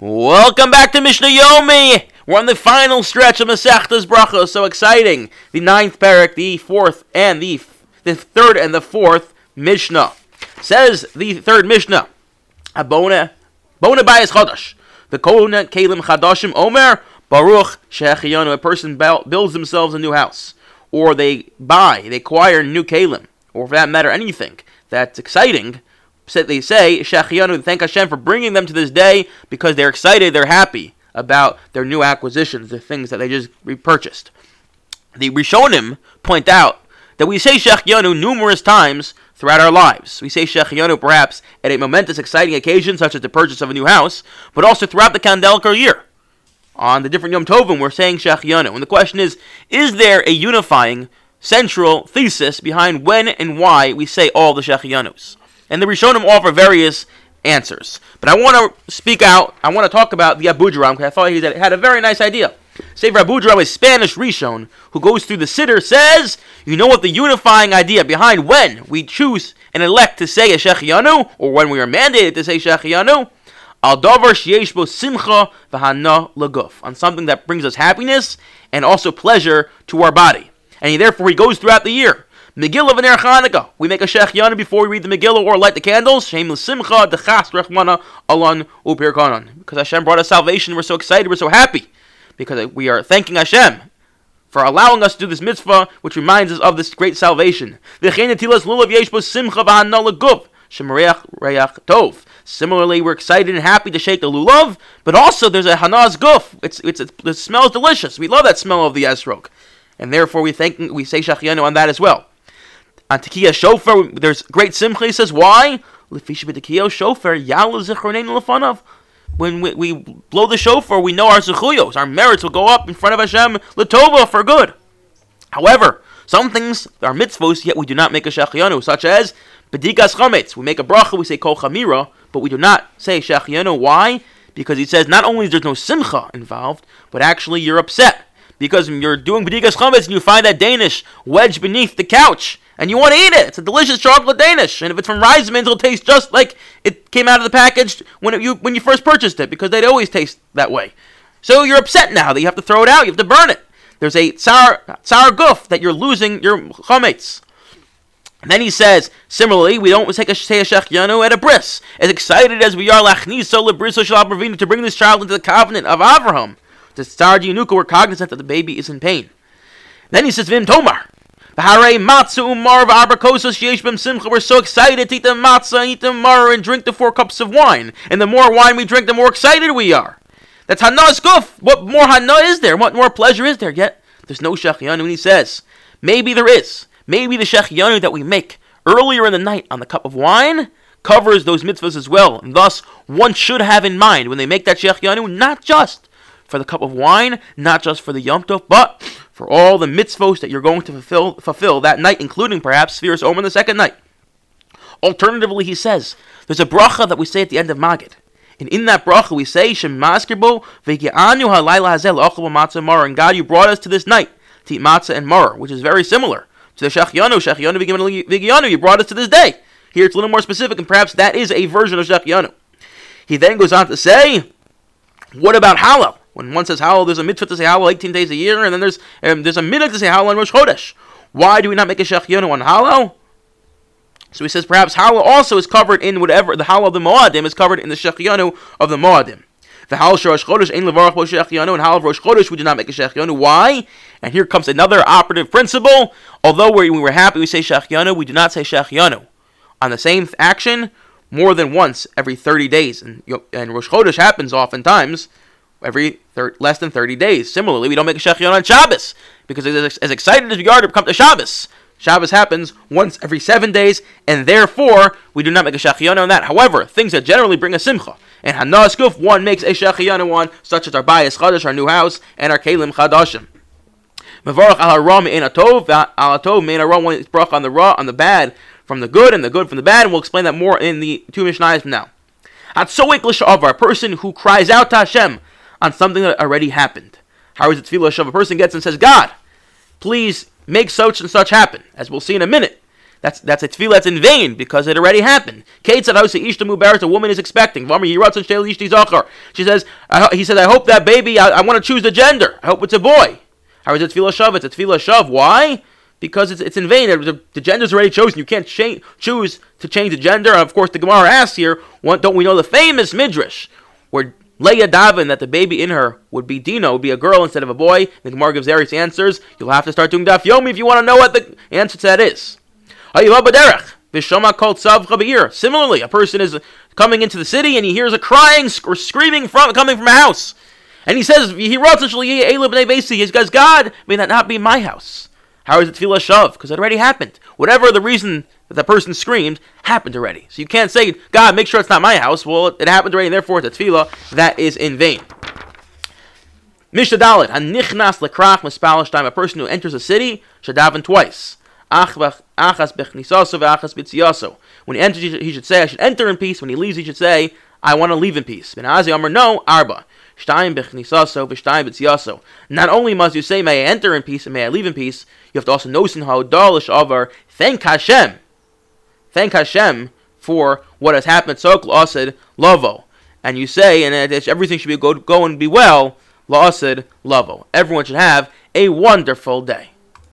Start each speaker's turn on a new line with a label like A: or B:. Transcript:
A: Welcome back to Mishnah Yomi. We're on the final stretch of Masechtas Brachos. So exciting! The ninth perek, the fourth, and the the third and the fourth Mishnah says the third Mishnah. Abona Bona Bayis Chadash. The Kona Kalim Chadashim Omer Baruch Shechiyanu. A person builds themselves a new house, or they buy, they acquire new Kalim, or for that matter, anything that's exciting they say, Shachianu, thank Hashem for bringing them to this day because they're excited, they're happy about their new acquisitions, the things that they just repurchased. The Rishonim point out that we say Shechianu numerous times throughout our lives. We say Shechianu perhaps at a momentous, exciting occasion, such as the purchase of a new house, but also throughout the Kandelical year. On the different Yom Tovim, we're saying Shechianu. And the question is, is there a unifying central thesis behind when and why we say all the Shechianus? And the Rishonim offer various answers. But I want to speak out. I want to talk about the Abudraham because I thought he had a very nice idea. Sefer Abudraham, a Spanish Rishon who goes through the Siddur, says, "You know what the unifying idea behind when we choose and elect to say a Shechianu, or when we are mandated to say Shechianu." Al davar sheyeshbo simcha v'hana laguf on something that brings us happiness and also pleasure to our body, and he, therefore he goes throughout the year. Megillah v'ner Chanukah. We make a Shechianu before we read the Megillah or light the candles. Shem l'simcha dechas rechmana alon upir Because Hashem brought us salvation, we're so excited, we're so happy. Because we are thanking Hashem for allowing us to do this mitzvah, which reminds us of this great salvation. Similarly, we're excited and happy to shake the lulav, but also there's a hanaz guf. It's, it's, it smells delicious. We love that smell of the esrog. And therefore we thank we say shachianu on that as well. On Tekiah Shofar, there's great simcha. He says, why? When we, we, blow the shofar, we know our zechuyos, our merits will go up in front of Hashem, letova, for good. However, some things are mitzvos, yet we do not make a shechianu, such as bedikas chametz. We make a bracha, we say kol chamira, but we do not say shechianu. Why? Because he says not only is there no simcha involved, but actually you're upset because you're doing bedikas chametz and you find that Danish wedged beneath the couch and you want to eat it. It's a delicious chocolate Danish, and if it's from Reisman's, it'll taste just like it came out of the package when it, you when you first purchased it, because they'd always taste that way. So you're upset now that you have to throw it out, you have to burn it. There's a sour sour goof that you're losing your chametz. And then he says, similarly, we don't take a say a shechianu at a bris. As excited as we are, lachniso lebriso shal to bring this child into the covenant of Avraham. To start Yunuka, we're cognizant that the baby is in pain. Then he says, Vim Tomar. We're so excited to eat the matzah, eat the mar, and drink the four cups of wine. And the more wine we drink, the more excited we are. That's Hana's guf. What more Hana is there? What more pleasure is there? Yet, there's no Shechianu. And he says, maybe there is. Maybe the Shechianu that we make earlier in the night on the cup of wine covers those mitzvahs as well. And thus, one should have in mind when they make that Shechianu, not just for the cup of wine, not just for the Yom Tov, but for all the mitzvos that you're going to fulfill, fulfill that night, including perhaps Sefiras Omer the second night. Alternatively, he says, there's a bracha that we say at the end of Magid. And in that bracha we say, Shemaskirbo v'gi'anu halayla hazel matzah mar. And God, you brought us to this night to eat matzah and mar, which is very similar to the Shechianu. Shechianu v'gi'anu, you brought us to this day. Here it's a little more specific, and perhaps that is a version of Shechianu. He then goes on to say, what about Hallel? When one says Hallel, there's a mitzvah to say Hallel 18 days a year, and then there's um, there's a minute to say Hallel on Rosh Chodesh. Why do we not make a Shechianu on Hallel? So he says perhaps Hallel also is covered in whatever the Hallel of the Moadim is covered in the Shechianu of the Moadim. The Hallel Rosh Chodesh ain't levarach bo Shechianu, and Hallel Rosh Chodesh we do not make a Shechianu. Why? And here comes another operative principle. Although we were happy we say Shechianu, we do not say Shechianu on the same action more than once every 30 days. And, and Rosh Chodesh happens oftentimes every thir- less than 30 days. Similarly, we don't make a Shechion on Shabbos because as, as excited as we are to come to Shabbos, Shabbos happens once every seven days, and therefore we do not make a Shechion on that. However, things that generally bring a Simcha. And Hanas Guf, one makes a Shechion one, such as our Bayis Chadash, our new house, and our Kalim Chadashim. Mevarach al haram in a tov, al tov mean a one brach on the raw, on the bad from the good, and the good from the bad, and we'll explain that more in the two Mishnahs from now. Hatzoik l'sha'avar, a person who cries out to Hashem, on something that already happened. How is it tefillah of a person gets and says, God, please make such and such happen, as we'll see in a minute. that's that's a tefillah that's in vain because it already happened. Kate said, "How say ishtamu a woman is expecting." She says, "He says, I hope that baby. I, I want to choose the gender. I hope it's a boy." How is it tefillah shav? It's a tefillah shav. Why? Because it's, it's in vain. The, the gender's already chosen. You can't cha- choose to change the gender. And of course, the Gemara asks here, what, don't we know the famous midrash where Leah Davin that the baby in her would be Dino, would be a girl instead of a boy? The Gemara gives various answers. You'll have to start doing daf yomi if you want to know what the answer to that is. Similarly, a person is coming into the city and he hears a crying or screaming from coming from a house. And he says, he wrote He says, God, may that not be my house. How is it tefillah shav? Because it already happened. Whatever the reason that the person screamed, happened already. So you can't say, God, make sure it's not my house. Well, it happened already, and therefore it's a tefillah. That is in vain. Mishnah Dalit, Hanichnas lekrach mispalashtaim, a person who enters a city, should daven twice. Achas bechnisaso ve'achas b'tziyaso. When he enters, he should say, I should enter in peace. When he leaves, he should say, I want to leave in peace. Ben Azzai Amr, no, arba. Not only must you say, may I enter in peace and may I leave in peace, you have to also know how dalish avar, thank Hashem. Thank Hashem for what has happened. So said lavo. And you say, and everything should be go, go and be well, la'asid lavo. Everyone should have a wonderful day.